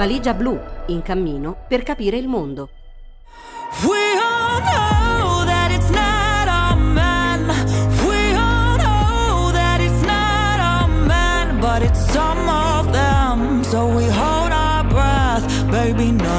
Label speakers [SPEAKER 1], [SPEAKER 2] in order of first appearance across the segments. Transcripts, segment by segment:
[SPEAKER 1] Valigia blu, in cammino per capire il mondo.
[SPEAKER 2] Man. Man. So breath, baby, nonetheless.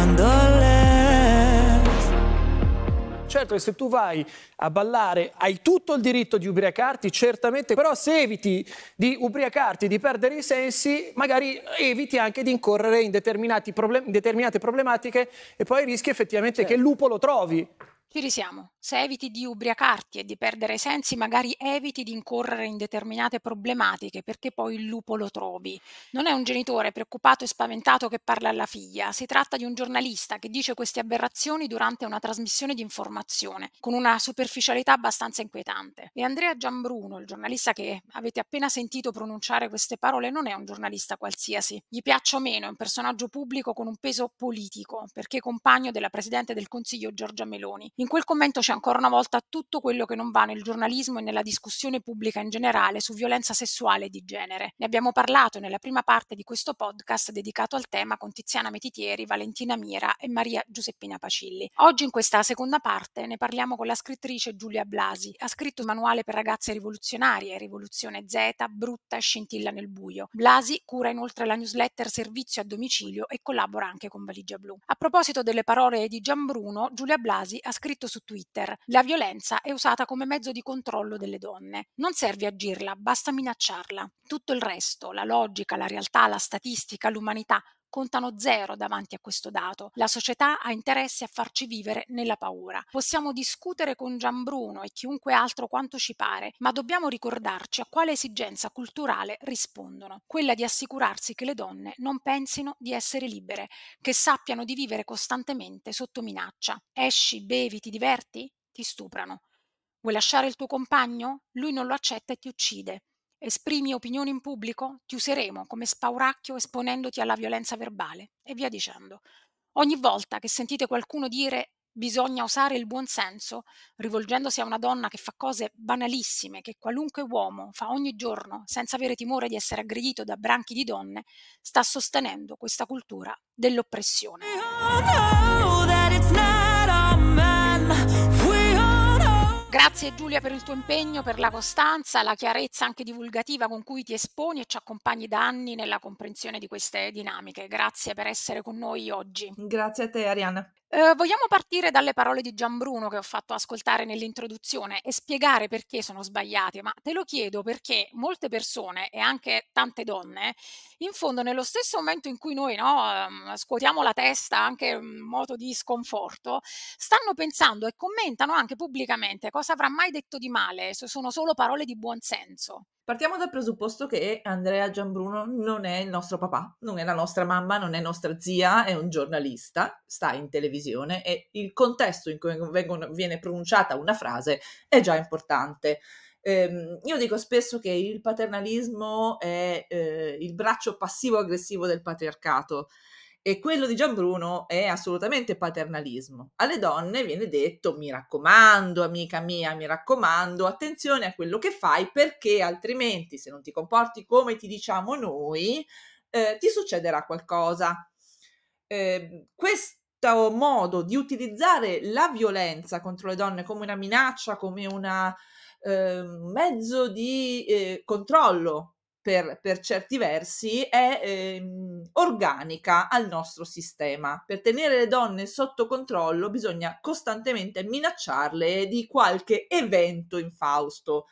[SPEAKER 3] Certo che se tu vai a ballare hai tutto il diritto di ubriacarti, certamente, però se eviti di ubriacarti, di perdere i sensi, magari eviti anche di incorrere in, in determinate problematiche e poi rischi effettivamente che il lupo lo trovi.
[SPEAKER 4] Ci risiamo. Se eviti di ubriacarti e di perdere i sensi, magari eviti di incorrere in determinate problematiche perché poi il lupo lo trovi. Non è un genitore preoccupato e spaventato che parla alla figlia, si tratta di un giornalista che dice queste aberrazioni durante una trasmissione di informazione, con una superficialità abbastanza inquietante. E Andrea Giambruno, il giornalista che avete appena sentito pronunciare queste parole, non è un giornalista qualsiasi. Gli piaccia o meno, è un personaggio pubblico con un peso politico, perché compagno della Presidente del Consiglio Giorgia Meloni. In quel commento c'è ancora una volta tutto quello che non va nel giornalismo e nella discussione pubblica in generale su violenza sessuale di genere. Ne abbiamo parlato nella prima parte di questo podcast dedicato al tema con Tiziana Metitieri, Valentina Mira e Maria Giuseppina Pacilli. Oggi in questa seconda parte ne parliamo con la scrittrice Giulia Blasi. Ha scritto un manuale per ragazze rivoluzionarie, Rivoluzione Z, brutta e scintilla nel buio. Blasi cura inoltre la newsletter Servizio a domicilio e collabora anche con Valigia Blu. A proposito delle parole di Gianbruno, Giulia Blasi ha scritto su Twitter: La violenza è usata come mezzo di controllo delle donne. Non serve agirla, basta minacciarla. Tutto il resto, la logica, la realtà, la statistica, l'umanità, contano zero davanti a questo dato. La società ha interesse a farci vivere nella paura. Possiamo discutere con Gianbruno e chiunque altro quanto ci pare, ma dobbiamo ricordarci a quale esigenza culturale rispondono, quella di assicurarsi che le donne non pensino di essere libere, che sappiano di vivere costantemente sotto minaccia. Esci, bevi, ti diverti? Ti stuprano. Vuoi lasciare il tuo compagno? Lui non lo accetta e ti uccide. Esprimi opinioni in pubblico? Ti useremo come spauracchio esponendoti alla violenza verbale e via dicendo. Ogni volta che sentite qualcuno dire bisogna usare il buon senso, rivolgendosi a una donna che fa cose banalissime che qualunque uomo fa ogni giorno senza avere timore di essere aggredito da branchi di donne, sta sostenendo questa cultura dell'oppressione. Grazie Giulia per il tuo impegno, per la costanza, la chiarezza anche divulgativa con cui ti esponi e ci accompagni da anni nella comprensione di queste dinamiche. Grazie per essere con noi oggi.
[SPEAKER 5] Grazie a te, Arianna.
[SPEAKER 4] Eh, vogliamo partire dalle parole di Gianbruno che ho fatto ascoltare nell'introduzione e spiegare perché sono sbagliate, ma te lo chiedo perché molte persone e anche tante donne, in fondo nello stesso momento in cui noi no, ehm, scuotiamo la testa anche in modo di sconforto, stanno pensando e commentano anche pubblicamente cosa avrà mai detto di male sono solo parole di buonsenso.
[SPEAKER 5] Partiamo dal presupposto che Andrea Gianbruno non è il nostro papà, non è la nostra mamma, non è nostra zia, è un giornalista, sta in televisione e il contesto in cui vengono- viene pronunciata una frase è già importante. Ehm, io dico spesso che il paternalismo è eh, il braccio passivo-aggressivo del patriarcato e quello di Gianbruno è assolutamente paternalismo. Alle donne viene detto mi raccomando, amica mia, mi raccomando, attenzione a quello che fai perché altrimenti se non ti comporti come ti diciamo noi, eh, ti succederà qualcosa. Eh, questo modo di utilizzare la violenza contro le donne come una minaccia, come un mezzo di eh, controllo per, per certi versi è ehm, organica al nostro sistema. Per tenere le donne sotto controllo bisogna costantemente minacciarle di qualche evento infausto.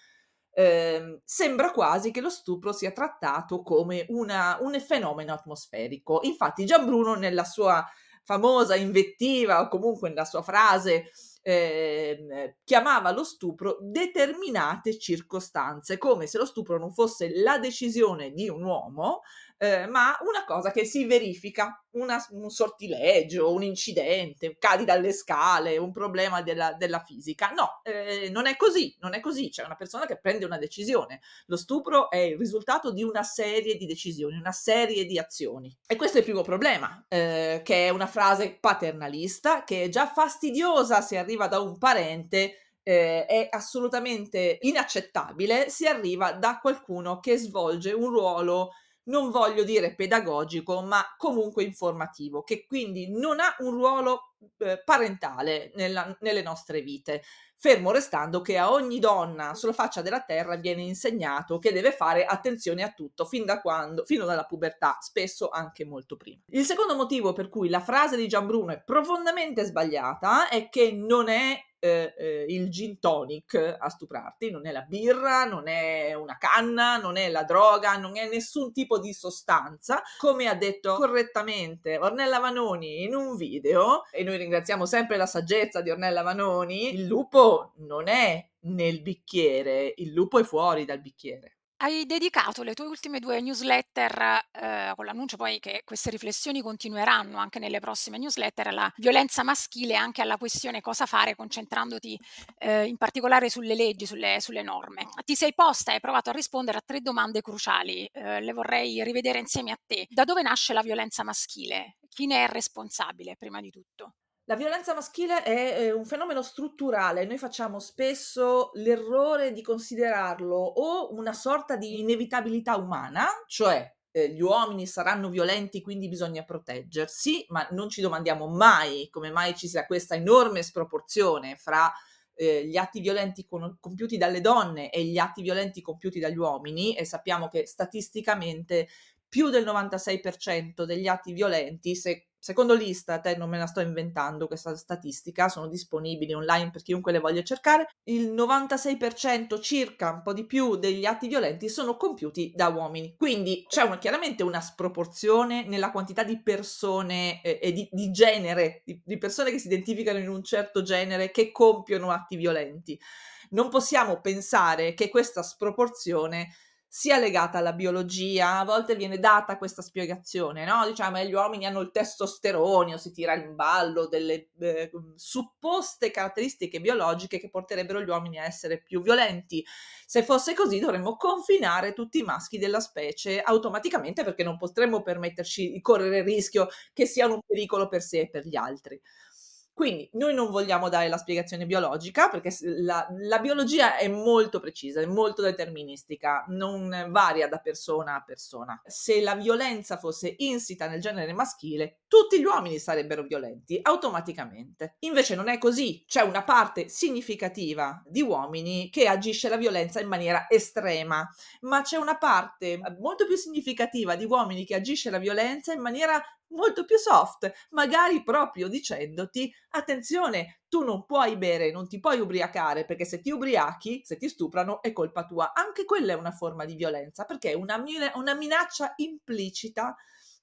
[SPEAKER 5] Ehm, sembra quasi che lo stupro sia trattato come una- un fenomeno atmosferico. Infatti Gianbruno nella sua famosa invettiva o comunque nella sua frase ehm, chiamava lo stupro determinate circostanze, come se lo stupro non fosse la decisione di un uomo, eh, ma una cosa che si verifica, una- un sortilegio, un incidente, cadi dalle scale, un problema della, della fisica. No, eh, non è così, non è così, c'è una persona che prende una decisione. Lo stupro è il risultato di una serie di decisioni, una serie di azioni. E questo è il primo problema, eh, che è una frase paternalista, che è già fastidiosa se arriva da un parente, eh, è assolutamente inaccettabile se arriva da qualcuno che svolge un ruolo non voglio dire pedagogico, ma comunque informativo, che quindi non ha un ruolo eh, parentale nella, nelle nostre vite. Fermo restando che a ogni donna sulla faccia della terra viene insegnato che deve fare attenzione a tutto, fin da quando, fino dalla pubertà, spesso anche molto prima. Il secondo motivo per cui la frase di Gianbruno è profondamente sbagliata è che non è eh, eh, il gin tonic a stuprarti, non è la birra, non è una canna, non è la droga, non è nessun tipo di sostanza, come ha detto correttamente Ornella Vanoni in un video, e noi ringraziamo sempre la saggezza di Ornella Vanoni, il lupo non è nel bicchiere, il lupo è fuori dal bicchiere.
[SPEAKER 4] Hai dedicato le tue ultime due newsletter, ehm, con l'annuncio poi che queste riflessioni continueranno anche nelle prossime newsletter, alla violenza maschile e anche alla questione cosa fare concentrandoti, ehm, in particolare sulle leggi, sulle sulle norme. Ti sei posta e hai provato a rispondere a tre domande cruciali, ehm, le vorrei rivedere insieme a te. Da dove nasce la violenza maschile? Chi ne è responsabile prima di tutto?
[SPEAKER 5] La violenza maschile è eh, un fenomeno strutturale, noi facciamo spesso l'errore di considerarlo o una sorta di inevitabilità umana, cioè eh, gli uomini saranno violenti quindi bisogna proteggersi, ma non ci domandiamo mai come mai ci sia questa enorme sproporzione fra eh, gli atti violenti con, compiuti dalle donne e gli atti violenti compiuti dagli uomini e sappiamo che statisticamente più del 96% degli atti violenti, se secondo l'Istat, non me la sto inventando questa statistica, sono disponibili online per chiunque le voglia cercare, il 96% circa, un po' di più, degli atti violenti sono compiuti da uomini. Quindi c'è una, chiaramente una sproporzione nella quantità di persone eh, e di, di genere, di, di persone che si identificano in un certo genere che compiono atti violenti. Non possiamo pensare che questa sproporzione sia legata alla biologia, a volte viene data questa spiegazione, no? Diciamo che gli uomini hanno il testosterone o si tira in ballo delle eh, supposte caratteristiche biologiche che porterebbero gli uomini a essere più violenti. Se fosse così dovremmo confinare tutti i maschi della specie automaticamente perché non potremmo permetterci di correre il rischio che siano un pericolo per sé e per gli altri. Quindi noi non vogliamo dare la spiegazione biologica perché la, la, biologia è molto precisa, è molto deterministica, non varia da persona a persona. Se la violenza fosse insita nel genere maschile, tutti gli uomini sarebbero violenti automaticamente. Invece non è così, c'è una parte significativa di uomini che agisce la violenza in maniera estrema, ma c'è una parte molto più significativa di uomini che agisce la violenza in maniera molto più soft, magari proprio dicendoti attenzione, tu non puoi bere, non ti puoi ubriacare perché se ti ubriachi, se ti stuprano è colpa tua. Anche quella è una forma di violenza perché è una, una minaccia implicita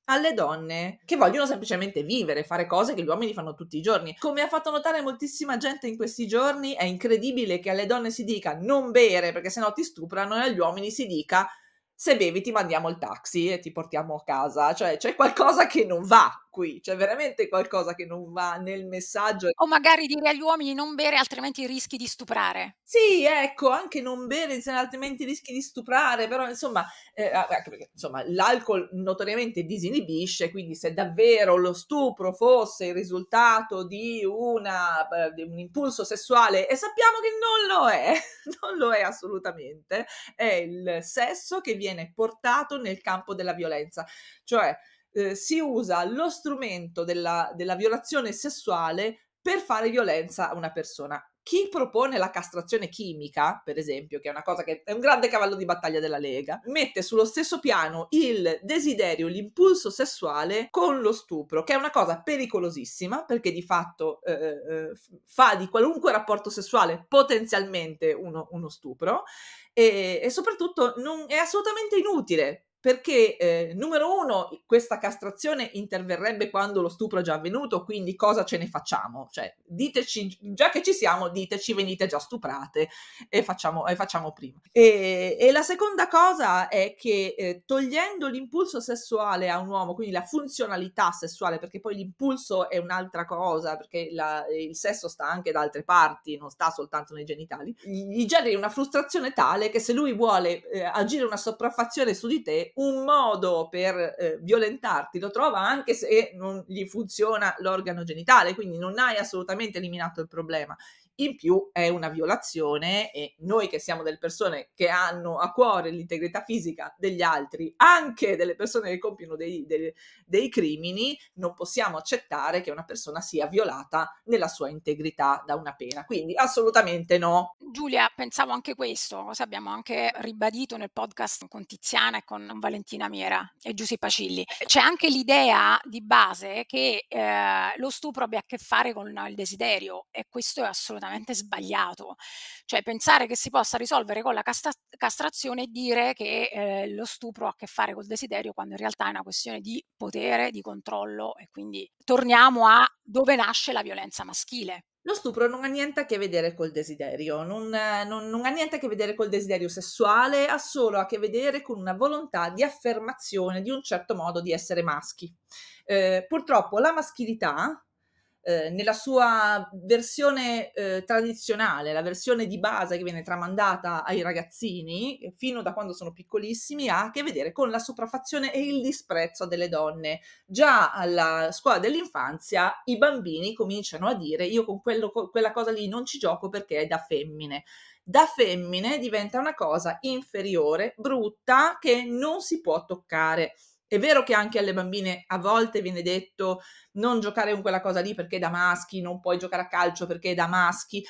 [SPEAKER 5] alle donne che vogliono semplicemente vivere, fare cose che gli uomini fanno tutti i giorni. Come ha fatto notare moltissima gente in questi giorni, è incredibile che alle donne si dica non bere perché sennò ti stuprano e agli uomini si dica se bevi ti mandiamo il taxi e ti portiamo a casa, cioè c'è qualcosa che non va qui, c'è veramente qualcosa che non va nel messaggio.
[SPEAKER 4] O magari dire agli uomini non bere altrimenti rischi di stuprare.
[SPEAKER 5] Sì, ecco, anche non bere altrimenti rischi di stuprare, però insomma, eh, perché, insomma l'alcol notoriamente disinibisce, quindi se davvero lo stupro fosse il risultato di, una, eh, di un impulso sessuale, e sappiamo che non lo è, non lo è assolutamente, è il sesso che viene portato nel campo della violenza, cioè eh, si usa lo strumento della, della violazione sessuale per fare violenza a una persona. Chi propone la castrazione chimica, per esempio, che è una cosa che è un grande cavallo di battaglia della Lega, mette sullo stesso piano il desiderio, l'impulso sessuale con lo stupro, che è una cosa pericolosissima perché di fatto eh, eh, fa di qualunque rapporto sessuale potenzialmente uno, uno stupro e, e soprattutto non, è assolutamente inutile perché eh, numero uno questa castrazione interverrebbe quando lo stupro è già avvenuto, quindi cosa ce ne facciamo? Cioè, diteci, già che ci siamo, diteci venite già stuprate e facciamo, e facciamo prima. E, e, la seconda cosa è che eh, togliendo l'impulso sessuale a un uomo, quindi la funzionalità sessuale, perché poi l'impulso è un'altra cosa, perché la, il sesso sta anche da altre parti, non sta soltanto nei genitali, gli generi una frustrazione tale che se lui vuole eh, agire una sopraffazione su di te, un modo per eh, violentarti lo trova anche se non gli funziona l'organo genitale, quindi non hai assolutamente eliminato il problema. In più è una violazione e noi che siamo delle persone che hanno a cuore l'integrità fisica degli altri, anche delle persone che compiono dei, dei, dei crimini, non possiamo accettare che una persona sia violata nella sua integrità da una pena. Quindi assolutamente no.
[SPEAKER 4] Giulia, pensavo anche questo, cosa abbiamo anche ribadito nel podcast con Tiziana e con Valentina Miera e Giuseppe Pacilli. C'è anche l'idea di base che eh, lo stupro abbia a che fare con il desiderio e questo è assolutamente sbagliato. Cioè pensare che si possa risolvere con la castra- castrazione e dire che eh, lo stupro ha a che fare col desiderio quando in realtà è una questione di potere, di controllo e quindi torniamo a dove nasce la violenza maschile.
[SPEAKER 5] Lo stupro non ha niente a che vedere col desiderio, non, non, non, ha niente a che vedere col desiderio sessuale, ha solo a che vedere con una volontà di affermazione di un certo modo di essere maschi. Eh, purtroppo la maschilità eh, nella sua versione eh, tradizionale, la versione di base che viene tramandata ai ragazzini, eh, fino da quando sono piccolissimi, ha a che vedere con la sopraffazione e il disprezzo delle donne. Già alla scuola dell'infanzia i bambini cominciano a dire io con quello, quella cosa lì non ci gioco perché è da femmine da femmine diventa una cosa inferiore, brutta, che non si può toccare. È vero che anche alle bambine a volte viene detto non giocare con quella cosa lì perché è da maschi, non puoi giocare a calcio perché è da maschi,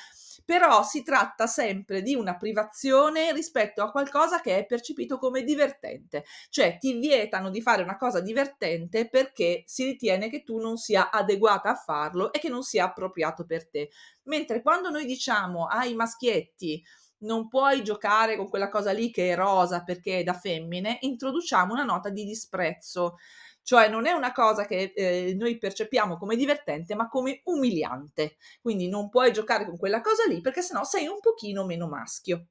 [SPEAKER 5] però si tratta sempre di una privazione rispetto a qualcosa che è percepito come divertente, cioè ti vietano di fare una cosa divertente perché si ritiene che tu non sia adeguata a farlo e che non sia appropriato per te. Mentre quando noi diciamo ai maschietti non puoi giocare con quella cosa lì che è rosa perché è da femmine, introduciamo una nota di disprezzo. Cioè non è una cosa che eh, noi percepiamo come divertente, ma come umiliante. Quindi non puoi giocare con quella cosa lì perché sennò sei un pochino meno maschio.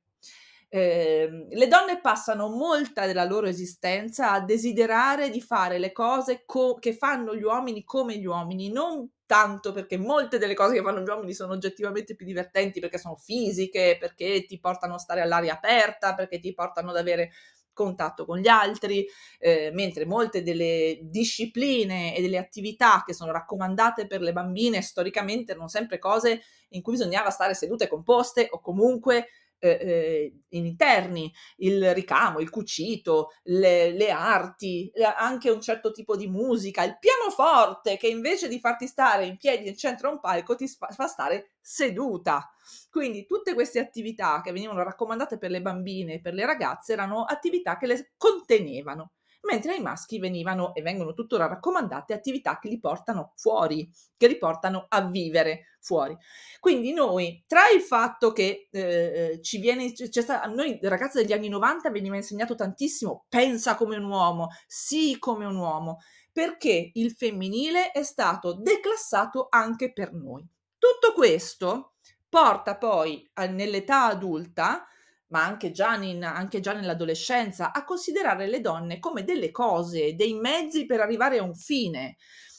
[SPEAKER 5] Eh, le donne passano molta della loro esistenza a desiderare di fare le cose co- che fanno gli uomini come gli uomini, non tanto perché molte delle cose che fanno gli uomini sono oggettivamente più divertenti perché sono fisiche, perché ti portano a stare all'aria aperta, perché ti portano ad avere contatto con gli altri, eh, mentre molte delle discipline e delle attività che sono raccomandate per le bambine storicamente erano sempre cose in cui bisognava stare sedute composte o comunque eh, eh interni, il ricamo, il cucito, le, le arti, anche un certo tipo di musica, il pianoforte che invece di farti stare in piedi in centro a un palco ti fa stare seduta. Quindi tutte queste attività che venivano raccomandate per le bambine e per le ragazze erano attività che le contenevano mentre ai maschi venivano e vengono tuttora raccomandate attività che li portano fuori, che li portano a vivere fuori. Quindi noi, tra il fatto che eh, eh ci viene, c'è sta, a noi ragazze degli anni 90 veniva insegnato tantissimo, pensa come un uomo, sii come un uomo, perché il femminile è stato declassato anche per noi. Tutto questo porta poi a, nell'età adulta ma anche già, in, anche già nell'adolescenza, a considerare le donne come delle cose, dei mezzi per arrivare a un fine.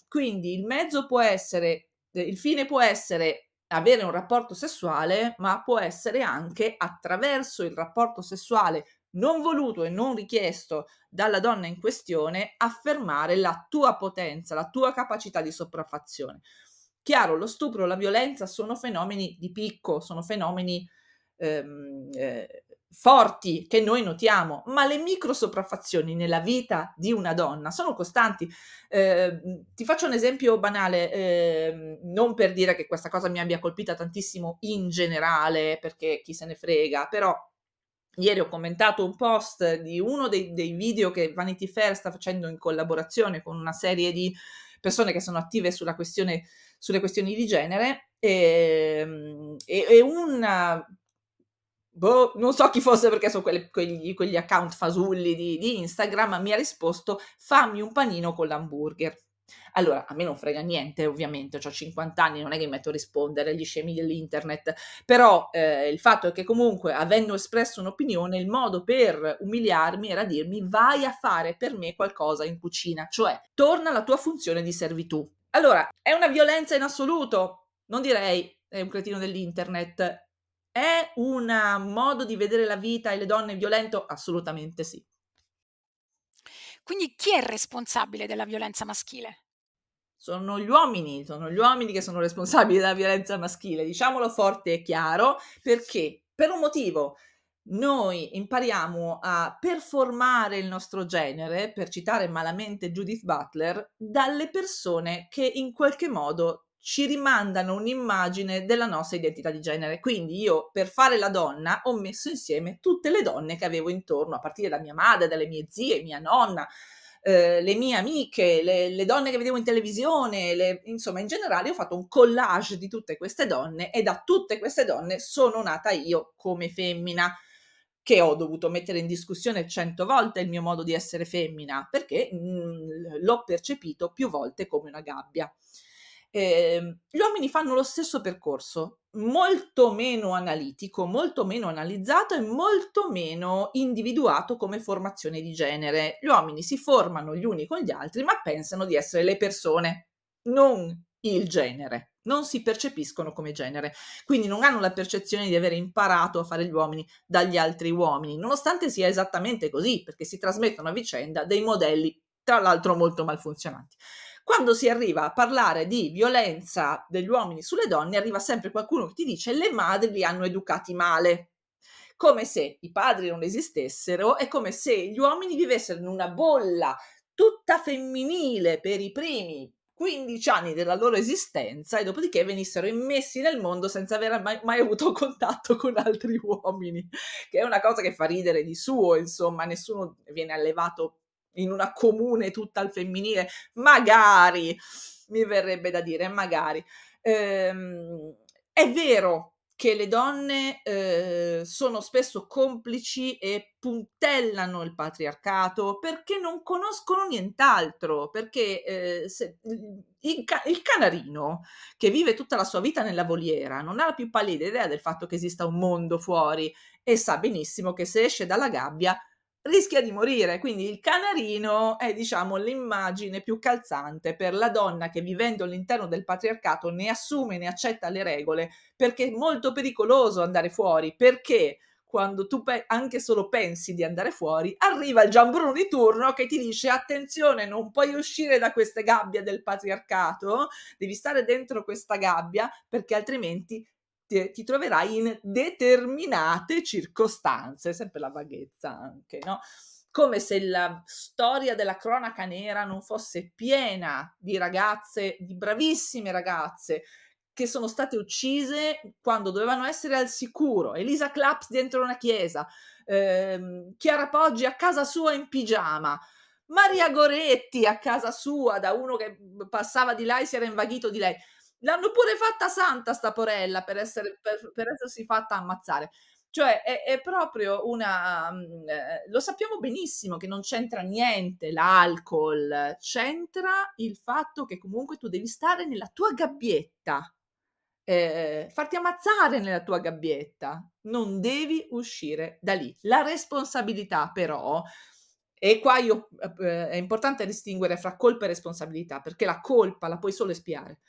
[SPEAKER 5] Quindi il mezzo può essere, eh, il fine può essere avere un rapporto sessuale, ma può essere anche attraverso il rapporto sessuale non voluto e non richiesto dalla donna in questione, affermare la tua potenza, la tua capacità di sopraffazione. Chiaro, lo stupro, la violenza sono fenomeni di picco, sono fenomeni ehm, eh, forti che noi notiamo, ma le micro sopraffazioni nella vita di una donna sono costanti. Eh, ti faccio un esempio banale, eh, non per dire che questa cosa mi abbia colpita tantissimo in generale, perché chi se ne frega, però Ieri ho commentato un post di uno dei, dei, video che Vanity Fair sta facendo in collaborazione con una serie di persone che sono attive sulla questione, sulle questioni di genere ehm, e, e, e una boh, non so chi fosse perché sono quelle, quegli, quegli, account fasulli di, di Instagram, mi ha risposto fammi un panino con l'hamburger. Allora, a me non frega niente, ovviamente, ho 50 anni, non è che mi metto a rispondere agli scemi dell'internet, però eh, il fatto è che comunque, avendo espresso un'opinione, il modo per umiliarmi era dirmi vai a fare per me qualcosa in cucina, cioè torna alla tua funzione di servitù. Allora, è una violenza in assoluto? Non direi è un cretino dell'internet, è un modo di vedere la vita e le donne violento? Assolutamente sì.
[SPEAKER 4] Quindi chi è responsabile della violenza maschile?
[SPEAKER 5] sono gli uomini, sono gli uomini che sono responsabili della violenza maschile, diciamolo forte e chiaro, perché per un motivo noi impariamo a performare il nostro genere, per citare malamente Judith Butler, dalle persone che in qualche modo ci rimandano un'immagine della nostra identità di genere. Quindi io per fare la donna ho messo insieme tutte le donne che avevo intorno, a partire da mia madre, dalle mie zie, mia nonna, eh, le mie amiche, le, le, donne che vedevo in televisione, le, insomma in generale ho fatto un collage di tutte queste donne e da tutte queste donne sono nata io come femmina che ho dovuto mettere in discussione cento volte il mio modo di essere femmina perché mh, mm, l'ho percepito più volte come una gabbia. Eh, gli uomini fanno lo stesso percorso, molto meno analitico, molto meno analizzato e molto meno individuato come formazione di genere. Gli uomini si formano gli uni con gli altri, ma pensano di essere le persone, non il genere. Non si percepiscono come genere, quindi non hanno la percezione di aver imparato a fare gli uomini dagli altri uomini, nonostante sia esattamente così, perché si trasmettono a vicenda dei modelli, tra l'altro molto malfunzionanti. Quando si arriva a parlare di violenza degli uomini sulle donne, arriva sempre qualcuno che ti dice le madri li hanno educati male. Come se i padri non esistessero, è come se gli uomini vivessero in una bolla tutta femminile per i primi 15 anni della loro esistenza e dopodiché venissero immessi nel mondo senza aver mai, mai, avuto contatto con altri uomini, che è una cosa che fa ridere di suo, insomma, nessuno viene allevato in una comune tutta al femminile, magari, mi verrebbe da dire, magari. Ehm, è vero che le donne eh, sono spesso complici e puntellano il patriarcato perché non conoscono nient'altro, perché eh, se, il, il, canarino che vive tutta la sua vita nella voliera non ha la più pallida idea del fatto che esista un mondo fuori e sa benissimo che se esce dalla gabbia rischia di morire. Quindi il canarino è, diciamo, l'immagine più calzante per la donna che vivendo all'interno del patriarcato ne assume, ne accetta le regole, perché è molto pericoloso andare fuori, perché quando tu pe- anche solo pensi di andare fuori, arriva il Gianbruno di turno che ti dice attenzione, non puoi uscire da queste gabbie del patriarcato, devi stare dentro questa gabbia perché altrimenti ti, ti troverai in determinate circostanze, sempre la vaghezza anche, no? come se la storia della cronaca nera non fosse piena di ragazze, di bravissime ragazze che sono state uccise quando dovevano essere al sicuro. Elisa Claps dentro una chiesa, ehm, Chiara Poggi a casa sua in pigiama, Maria Goretti a casa sua da uno che passava di là e si era invaghito di lei. L'hanno pure fatta santa sta porella per, essere, per, per essersi fatta ammazzare. Cioè è, è proprio una... Mm, eh, lo sappiamo benissimo che non c'entra niente l'alcol, c'entra il fatto che comunque tu devi stare nella tua gabbietta, eh, farti ammazzare nella tua gabbietta, non devi uscire da lì. La responsabilità però e qua io, eh, è importante distinguere fra colpa e responsabilità, perché la colpa la puoi solo espiare.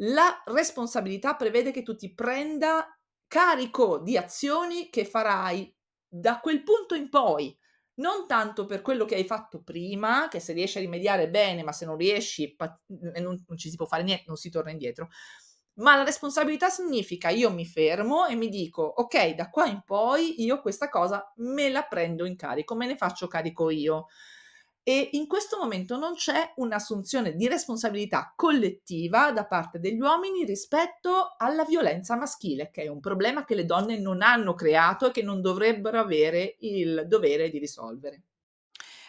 [SPEAKER 5] La responsabilità prevede che tu ti prenda carico di azioni che farai da quel punto in poi, non tanto per quello che hai fatto prima, che se riesci a rimediare bene, ma se non riesci non, non ci si può fare niente, non si torna indietro. Ma la responsabilità significa io mi fermo e mi dico, ok, da qua in poi io questa cosa me la prendo in carico, me ne faccio carico io e in questo momento non c'è un'assunzione di responsabilità collettiva da parte degli uomini rispetto alla violenza maschile, che è un problema che le donne non hanno creato e che non dovrebbero avere il dovere di risolvere.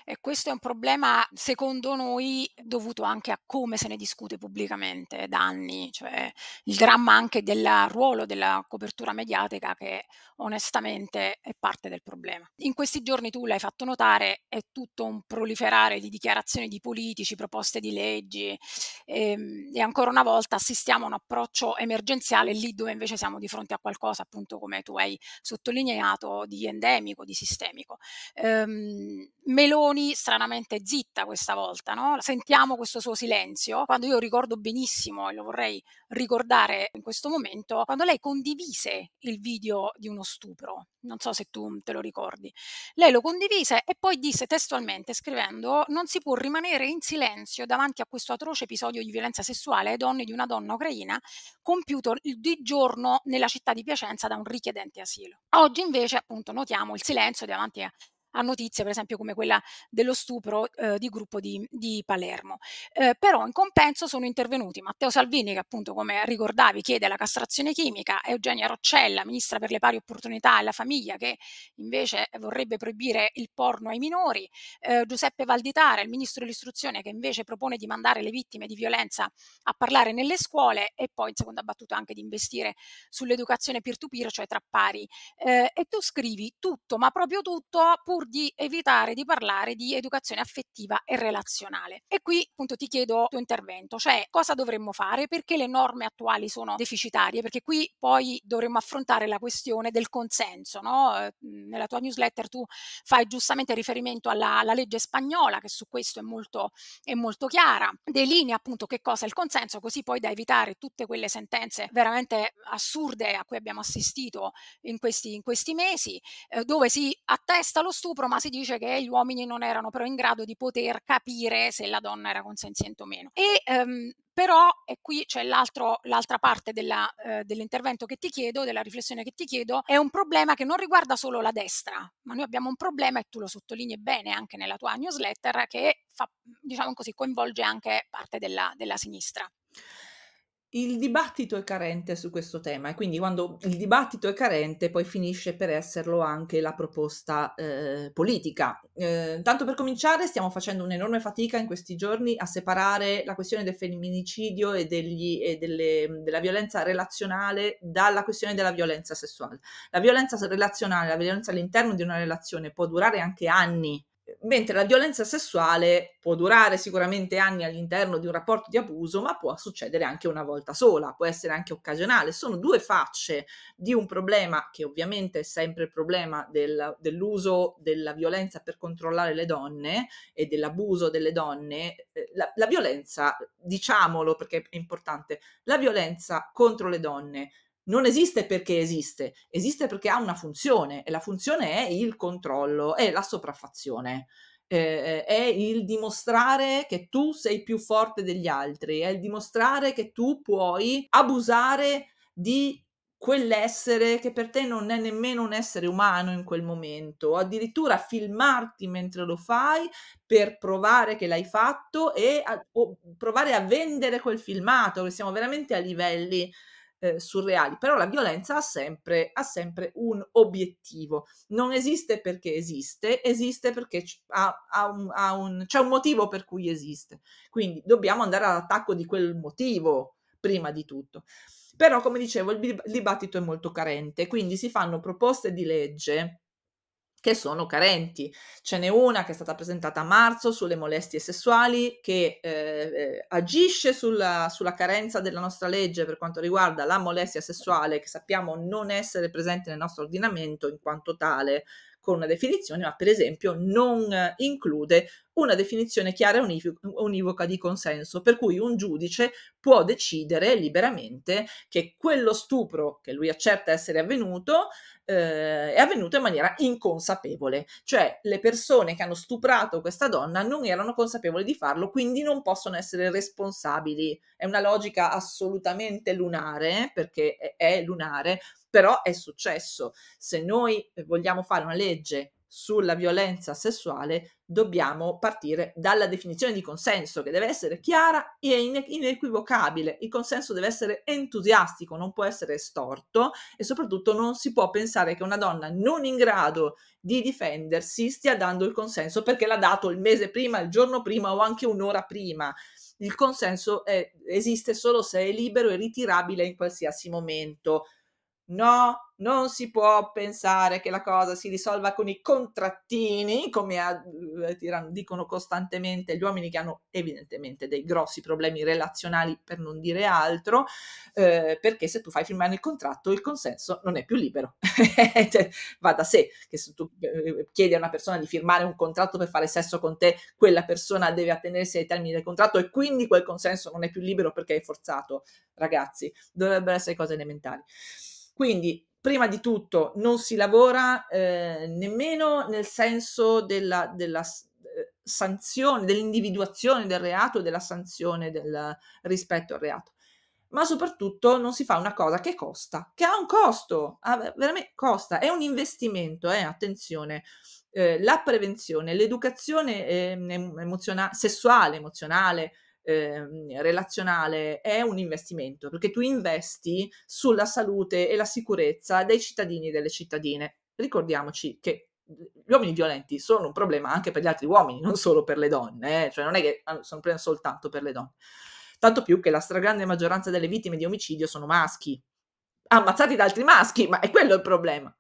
[SPEAKER 4] E questo è un problema, secondo noi, dovuto anche a come se ne discute pubblicamente da anni, cioè il dramma anche del ruolo della copertura mediatica che onestamente è parte del problema. In questi giorni tu l'hai fatto notare, è tutto un proliferare di dichiarazioni di politici, proposte di leggi e, ehm, e ancora una volta assistiamo a un approccio emergenziale lì dove invece siamo di fronte a qualcosa, appunto come tu hai sottolineato, di endemico, di sistemico. Ehm, Meloni Meloni stranamente zitta questa volta, no? Sentiamo questo suo silenzio, quando io ricordo benissimo, e lo vorrei ricordare in questo momento, quando lei condivise il video di uno stupro, non so se tu te lo ricordi, lei lo condivise e poi disse testualmente, scrivendo, non si può rimanere in silenzio davanti a questo atroce episodio di violenza sessuale ai donne di una donna ucraina compiuto di giorno nella città di Piacenza da un richiedente asilo. Oggi invece appunto notiamo il silenzio davanti a a notizie per esempio come quella dello stupro eh, di gruppo di, di Palermo. Eh, però in compenso sono intervenuti Matteo Salvini che appunto come ricordavi chiede la castrazione chimica, Eugenia Roccella, ministra per le pari opportunità e la famiglia che invece vorrebbe proibire il porno ai minori, eh, Giuseppe Valditara, il ministro dell'istruzione che invece propone di mandare le vittime di violenza a parlare nelle scuole e poi in seconda battuta anche di investire sull'educazione peer-to-peer, cioè tra pari. Eh, e tu scrivi tutto, ma proprio tutto pur di evitare di parlare di educazione affettiva e relazionale. E qui appunto ti chiedo il tuo intervento, cioè cosa dovremmo fare, perché le norme attuali sono deficitarie, perché qui poi dovremmo affrontare la questione del consenso. No? Eh, nella tua newsletter tu fai giustamente riferimento alla, alla legge spagnola, che su questo è molto, è molto chiara, delinea appunto che cosa è il consenso, così poi da evitare tutte quelle sentenze veramente assurde a cui abbiamo assistito in questi, in questi mesi, eh, dove si attesta lo stupro stupro, ma si dice che gli uomini non erano però in grado di poter capire se la donna era consenziente o meno. E ehm, però, e qui c'è l'altra parte della, eh, dell'intervento che ti chiedo, della riflessione che ti chiedo, è un problema che non riguarda solo la destra, ma noi abbiamo un problema, e tu lo sottolinei bene anche nella tua newsletter, che fa, diciamo così, coinvolge anche parte della, della sinistra.
[SPEAKER 5] Il dibattito è carente su questo tema e quindi quando il dibattito è carente poi finisce per esserlo anche la proposta eh, politica. Eh, tanto per cominciare stiamo facendo un'enorme fatica in questi giorni a separare la questione del femminicidio e, degli, e delle, della violenza relazionale dalla questione della violenza sessuale. La violenza relazionale, la violenza all'interno di una relazione può durare anche anni mentre la violenza sessuale può durare sicuramente anni all'interno di un rapporto di abuso, ma può succedere anche una volta sola, può essere anche occasionale. Sono due facce di un problema che ovviamente è sempre il problema del, dell'uso della violenza per controllare le donne e dell'abuso delle donne. Eh, la, la violenza, diciamolo perché è importante, la violenza contro le donne non esiste perché esiste, esiste perché ha una funzione e la funzione è il controllo, è la sopraffazione. Eh, è il dimostrare che tu sei più forte degli altri, è il dimostrare che tu puoi abusare di quell'essere che per te non è nemmeno un essere umano in quel momento, addirittura filmarti mentre lo fai per provare che l'hai fatto e a, provare a vendere quel filmato, che siamo veramente a livelli eh, surreali, però la violenza ha sempre, ha sempre un obiettivo, non esiste perché esiste, esiste perché ha, ha un, un, c'è un motivo per cui esiste, quindi dobbiamo andare all'attacco di quel motivo prima di tutto. Però, come dicevo, il dibattito è molto carente, quindi si fanno proposte di legge che sono carenti. Ce n'è una che è stata presentata a marzo sulle molestie sessuali che eh, eh, agisce sulla, sulla, carenza della nostra legge per quanto riguarda la molestia sessuale che sappiamo non essere presente nel nostro ordinamento in quanto tale con una definizione, ma per esempio non include una definizione chiara e univoca di consenso, per cui un giudice può decidere liberamente che quello stupro che lui accerta essere avvenuto eh, è avvenuto in maniera inconsapevole, cioè le persone che hanno stuprato questa donna non erano consapevoli di farlo, quindi non possono essere responsabili. È una logica assolutamente lunare, perché è, è lunare, però è successo. Se noi vogliamo fare una legge sulla violenza sessuale, dobbiamo partire dalla definizione di consenso, che deve essere chiara e inequivocabile. Il consenso deve essere entusiastico, non può essere storto e soprattutto non si può pensare che una donna non in grado di difendersi stia dando il consenso perché l'ha dato il mese prima, il giorno prima o anche un'ora prima. Il consenso è, esiste solo se è libero e ritirabile in qualsiasi momento No, non si può pensare che la cosa si risolva con i contrattini, come a, eh, dicono costantemente gli uomini che hanno evidentemente dei grossi problemi relazionali, per non dire altro, eh, perché se tu fai firmare il contratto il consenso non è più libero. cioè, va da sé che se tu eh, chiedi a una persona di firmare un contratto per fare sesso con te, quella persona deve attenersi ai termini del contratto e quindi quel consenso non è più libero perché è forzato. Ragazzi, dovrebbero essere cose elementari. Quindi, prima di tutto, non si lavora eh, nemmeno nel senso della, della eh, sanzione, dell'individuazione del reato, della sanzione del rispetto al reato ma soprattutto non si fa una cosa che costa, che ha un costo, ha, veramente costa, è un investimento, eh, attenzione. Eh, la prevenzione, l'educazione eh, emoziona- sessuale, emozionale, eh, relazionale è un investimento perché tu investi sulla salute e la sicurezza dei cittadini e delle cittadine. Ricordiamoci che gli uomini violenti sono un problema anche per gli altri uomini, non solo per le donne, eh? cioè non è che sono un problema soltanto per le donne. Tanto più che la stragrande maggioranza delle vittime di omicidio sono maschi, ammazzati da altri maschi, ma è quello il problema.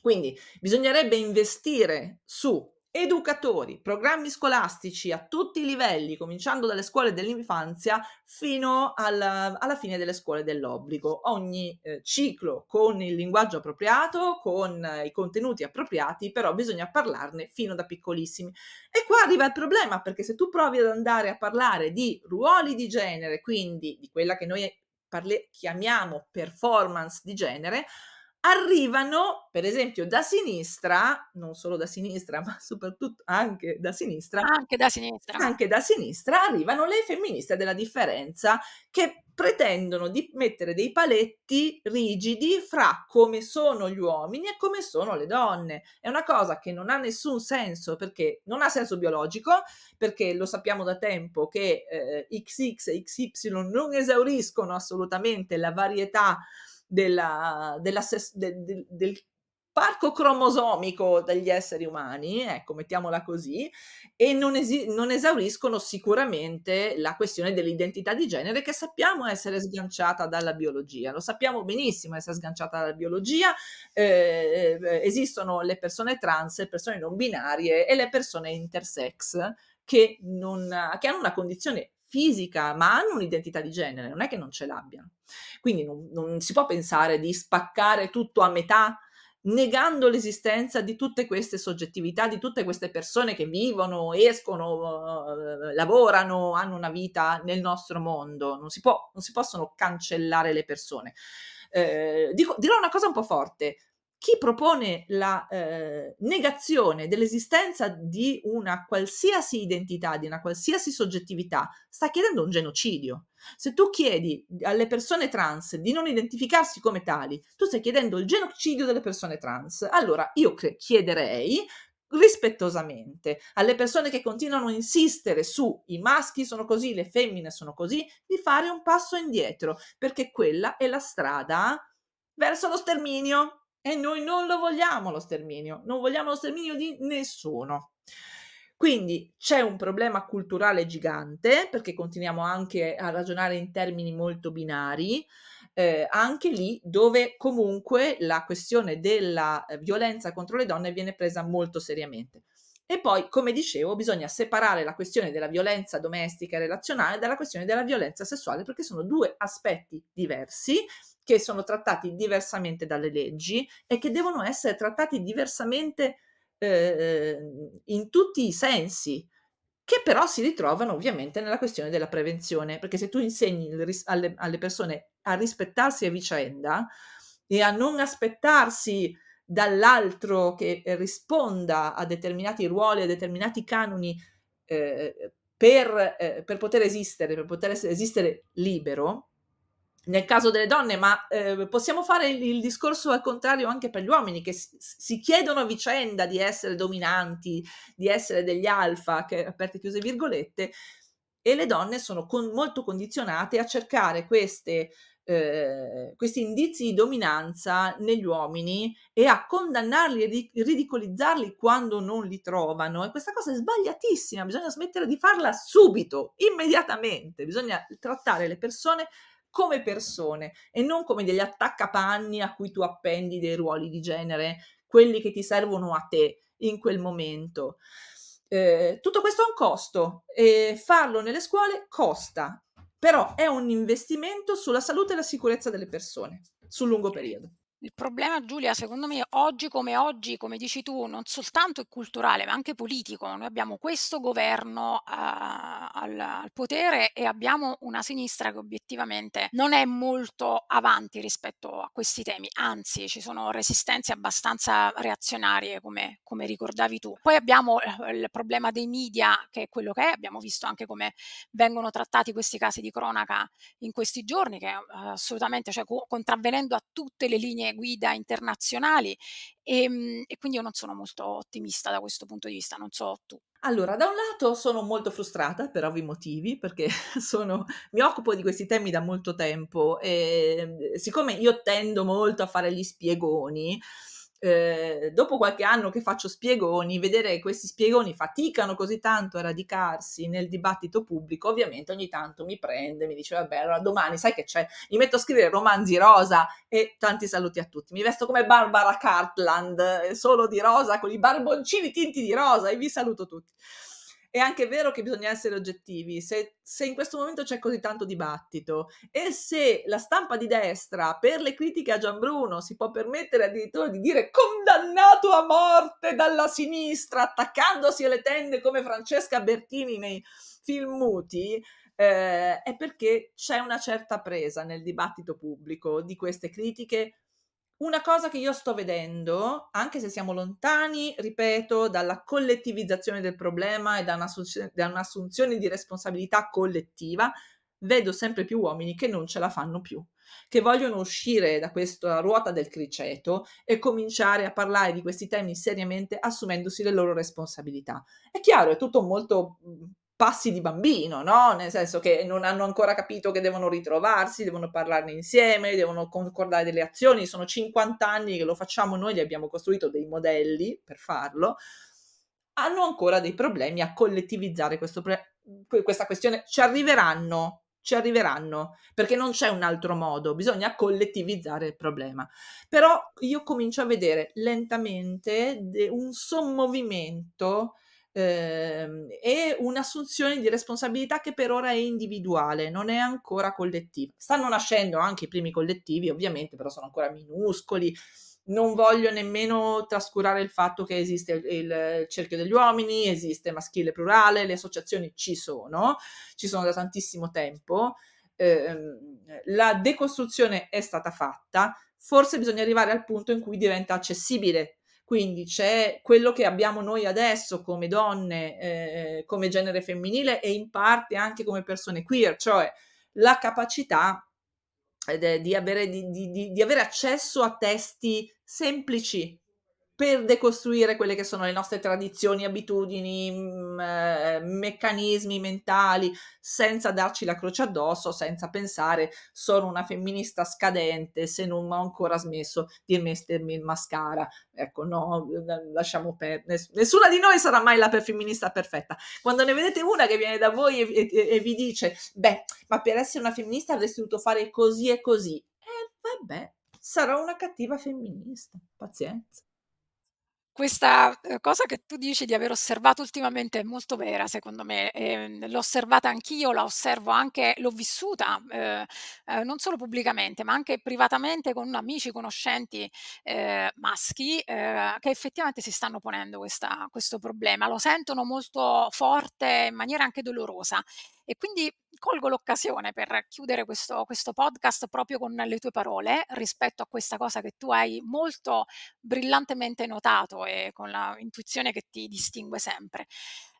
[SPEAKER 5] Quindi bisognerebbe investire su educatori, programmi scolastici a tutti i livelli, cominciando dalle scuole dell'infanzia fino alla, alla fine delle scuole dell'obbligo. Ogni eh, ciclo con il linguaggio appropriato, con eh, i contenuti appropriati, però bisogna parlarne fino da piccolissimi. E qua arriva il problema, perché se tu provi ad andare a parlare di ruoli di genere, quindi di quella che noi parli- chiamiamo performance di genere, arrivano, per esempio, da sinistra, non solo da sinistra, ma soprattutto anche da sinistra,
[SPEAKER 4] anche da sinistra,
[SPEAKER 5] anche da sinistra arrivano le femministe della differenza che pretendono di mettere dei paletti rigidi fra come sono gli uomini e come sono le donne. È una cosa che non ha nessun senso perché non ha senso biologico, perché lo sappiamo da tempo che eh, XX e XY non esauriscono assolutamente la varietà della, della de- de- del parco cromosomico degli esseri umani, ecco, mettiamola così, e non, esi- non, esauriscono sicuramente la questione dell'identità di genere che sappiamo essere sganciata dalla biologia, lo sappiamo benissimo essere sganciata dalla biologia, eh, eh esistono le persone trans, le persone non binarie e le persone intersex che, non, che hanno una condizione fisica, ma hanno un'identità di genere, non è che non ce l'abbiano. Quindi non, non si può pensare di spaccare tutto a metà negando l'esistenza di tutte queste soggettività, di tutte queste persone che vivono, escono, uh, lavorano, hanno una vita nel nostro mondo. Non si, può, non si possono cancellare le persone. Eh, dico, dirò una cosa un po' forte chi propone la eh, negazione dell'esistenza di una qualsiasi identità, di una qualsiasi soggettività, sta chiedendo un genocidio. Se tu chiedi alle persone trans di non identificarsi come tali, tu stai chiedendo il genocidio delle persone trans. Allora io cre- chiederei rispettosamente alle persone che continuano a insistere su i maschi sono così, le femmine sono così, di fare un passo indietro, perché quella è la strada verso lo sterminio. E noi non lo vogliamo lo sterminio, non vogliamo lo sterminio di nessuno. Quindi c'è un problema culturale gigante, perché continuiamo anche a ragionare in termini molto binari, eh, anche lì dove comunque la questione della eh, violenza contro le donne viene presa molto seriamente. E poi, come dicevo, bisogna separare la questione della violenza domestica e relazionale dalla questione della violenza sessuale, perché sono due aspetti diversi che sono trattati diversamente dalle leggi e che devono essere trattati diversamente eh, in tutti i sensi, che però si ritrovano ovviamente nella questione della prevenzione, perché se tu insegni alle, alle persone a rispettarsi a vicenda e a non aspettarsi dall'altro che risponda a determinati ruoli, a determinati canoni eh, per, eh, per, poter esistere, per poter esistere libero, nel caso delle donne, ma eh, possiamo fare il, il, discorso al contrario anche per gli uomini che si, si, chiedono a vicenda di essere dominanti, di essere degli alfa, che, aperte chiuse virgolette, e le donne sono con, molto condizionate a cercare queste, eh, questi indizi di dominanza negli uomini e a condannarli e ridicolizzarli quando non li trovano. E questa cosa è sbagliatissima, bisogna smettere di farla subito, immediatamente, bisogna trattare le persone come persone e non come degli attaccapanni a cui tu appendi dei ruoli di genere, quelli che ti servono a te in quel momento. Eh, tutto questo ha un costo e farlo nelle scuole costa, però è un investimento sulla salute e la sicurezza delle persone sul lungo periodo.
[SPEAKER 4] Il problema Giulia, secondo me, oggi come oggi, come dici tu, non soltanto è culturale, ma anche politico. Noi abbiamo questo governo uh, al, al, potere e abbiamo una sinistra che obiettivamente non è molto avanti rispetto a questi temi, anzi ci sono resistenze abbastanza reazionarie, come, come ricordavi tu. Poi abbiamo eh, il problema dei media, che è quello che è, abbiamo visto anche come vengono trattati questi casi di cronaca in questi giorni, che uh, assolutamente, cioè contravvenendo a tutte le linee guida internazionali e, ehm, e quindi io non sono molto ottimista da questo punto di vista, non so tu.
[SPEAKER 5] Allora, da un lato sono molto frustrata per ovvi motivi, perché sono, mi occupo di questi temi da molto tempo e siccome io tendo molto a fare gli spiegoni, eh, dopo qualche anno che faccio spiegoni, vedere che questi spiegoni faticano così tanto a radicarsi nel dibattito pubblico, ovviamente ogni tanto mi prende, mi dice vabbè, allora domani sai che c'è, mi metto a scrivere romanzi rosa e tanti saluti a tutti. Mi vesto come Barbara Cartland, eh, solo di rosa, con i barboncini tinti di rosa e vi saluto tutti è anche vero che bisogna essere oggettivi. Se, se, in questo momento c'è così tanto dibattito e se la stampa di destra per le critiche a Gianbruno si può permettere addirittura di dire condannato a morte dalla sinistra, attaccandosi alle tende come Francesca Bertini nei film muti, eh, è perché c'è una certa presa nel dibattito pubblico di queste critiche una cosa che io sto vedendo, anche se siamo lontani, ripeto, dalla collettivizzazione del problema e da un'assunzione, da un'assunzione di responsabilità collettiva, vedo sempre più uomini che non ce la fanno più, che vogliono uscire da questa ruota del criceto e cominciare a parlare di questi temi seriamente assumendosi le loro responsabilità. È chiaro, è tutto molto passi di bambino, no? Nel senso che non hanno ancora capito che devono ritrovarsi, devono parlarne insieme, devono concordare delle azioni. Sono 50 anni che lo facciamo noi, gli abbiamo costruito dei modelli per farlo. Hanno ancora dei problemi a collettivizzare pre- questa questione. Ci arriveranno, ci arriveranno, perché non c'è un altro modo, bisogna collettivizzare il problema. Però io comincio a vedere lentamente un sommovimento ehm, e un'assunzione di responsabilità che per ora è individuale, non è ancora collettiva. Stanno nascendo anche i primi collettivi, ovviamente, però sono ancora minuscoli. Non voglio nemmeno trascurare il fatto che esiste il, cerchio degli uomini, esiste maschile plurale, le associazioni ci sono, ci sono da tantissimo tempo. Eh, la decostruzione è stata fatta, forse bisogna arrivare al punto in cui diventa accessibile quindi c'è quello che abbiamo noi adesso come donne, eh, come genere femminile e in parte anche come persone queer, cioè la capacità eh, di, avere, di, di, di avere accesso a testi semplici per decostruire quelle che sono le nostre tradizioni, abitudini, mh, eh, meccanismi mentali, senza darci la croce addosso, senza pensare sono una femminista scadente se non ho ancora smesso di mettermi il mascara. Ecco, no, lasciamo perdere. Nessuna di noi sarà mai la femminista perfetta. Quando ne vedete una che viene da voi e, e, e vi dice, beh, ma per essere una femminista avresti dovuto fare così e così. Eh, vabbè, sarò una cattiva femminista. Pazienza.
[SPEAKER 4] Questa eh, cosa che tu dici di aver osservato ultimamente è molto vera, secondo me. Eh, l'ho osservata anch'io, la osservo anche, l'ho vissuta eh, eh, non solo pubblicamente, ma anche privatamente con amici, conoscenti eh, maschi eh, che effettivamente si stanno ponendo questa, questo problema. Lo sentono molto forte in maniera anche dolorosa. E quindi colgo l'occasione per chiudere questo, questo podcast proprio con le tue parole rispetto a questa cosa che tu hai molto brillantemente notato e con l'intuizione che ti distingue sempre.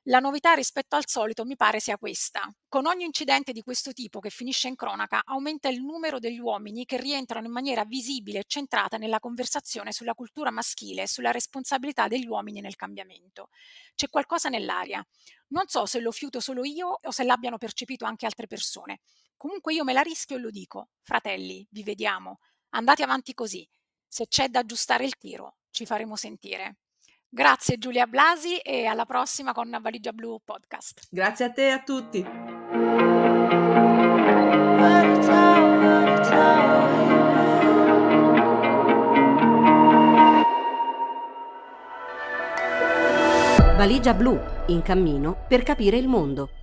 [SPEAKER 4] La novità rispetto al solito mi pare sia questa. Con ogni incidente di questo tipo che finisce in cronaca aumenta il numero degli uomini che rientrano in maniera visibile e centrata nella conversazione sulla cultura maschile e sulla responsabilità degli uomini nel cambiamento. C'è qualcosa nell'aria. Non so se lo fiuto solo io o se l'abbiano percepito anche altre persone. Comunque io me la rischio e lo dico. Fratelli, vi vediamo. Andate avanti così. Se c'è da aggiustare il tiro, ci faremo sentire. Grazie Giulia Blasi e alla prossima con Valigia Blu Podcast.
[SPEAKER 5] Grazie a te e a tutti.
[SPEAKER 1] Valigia Blu, in cammino per capire il mondo.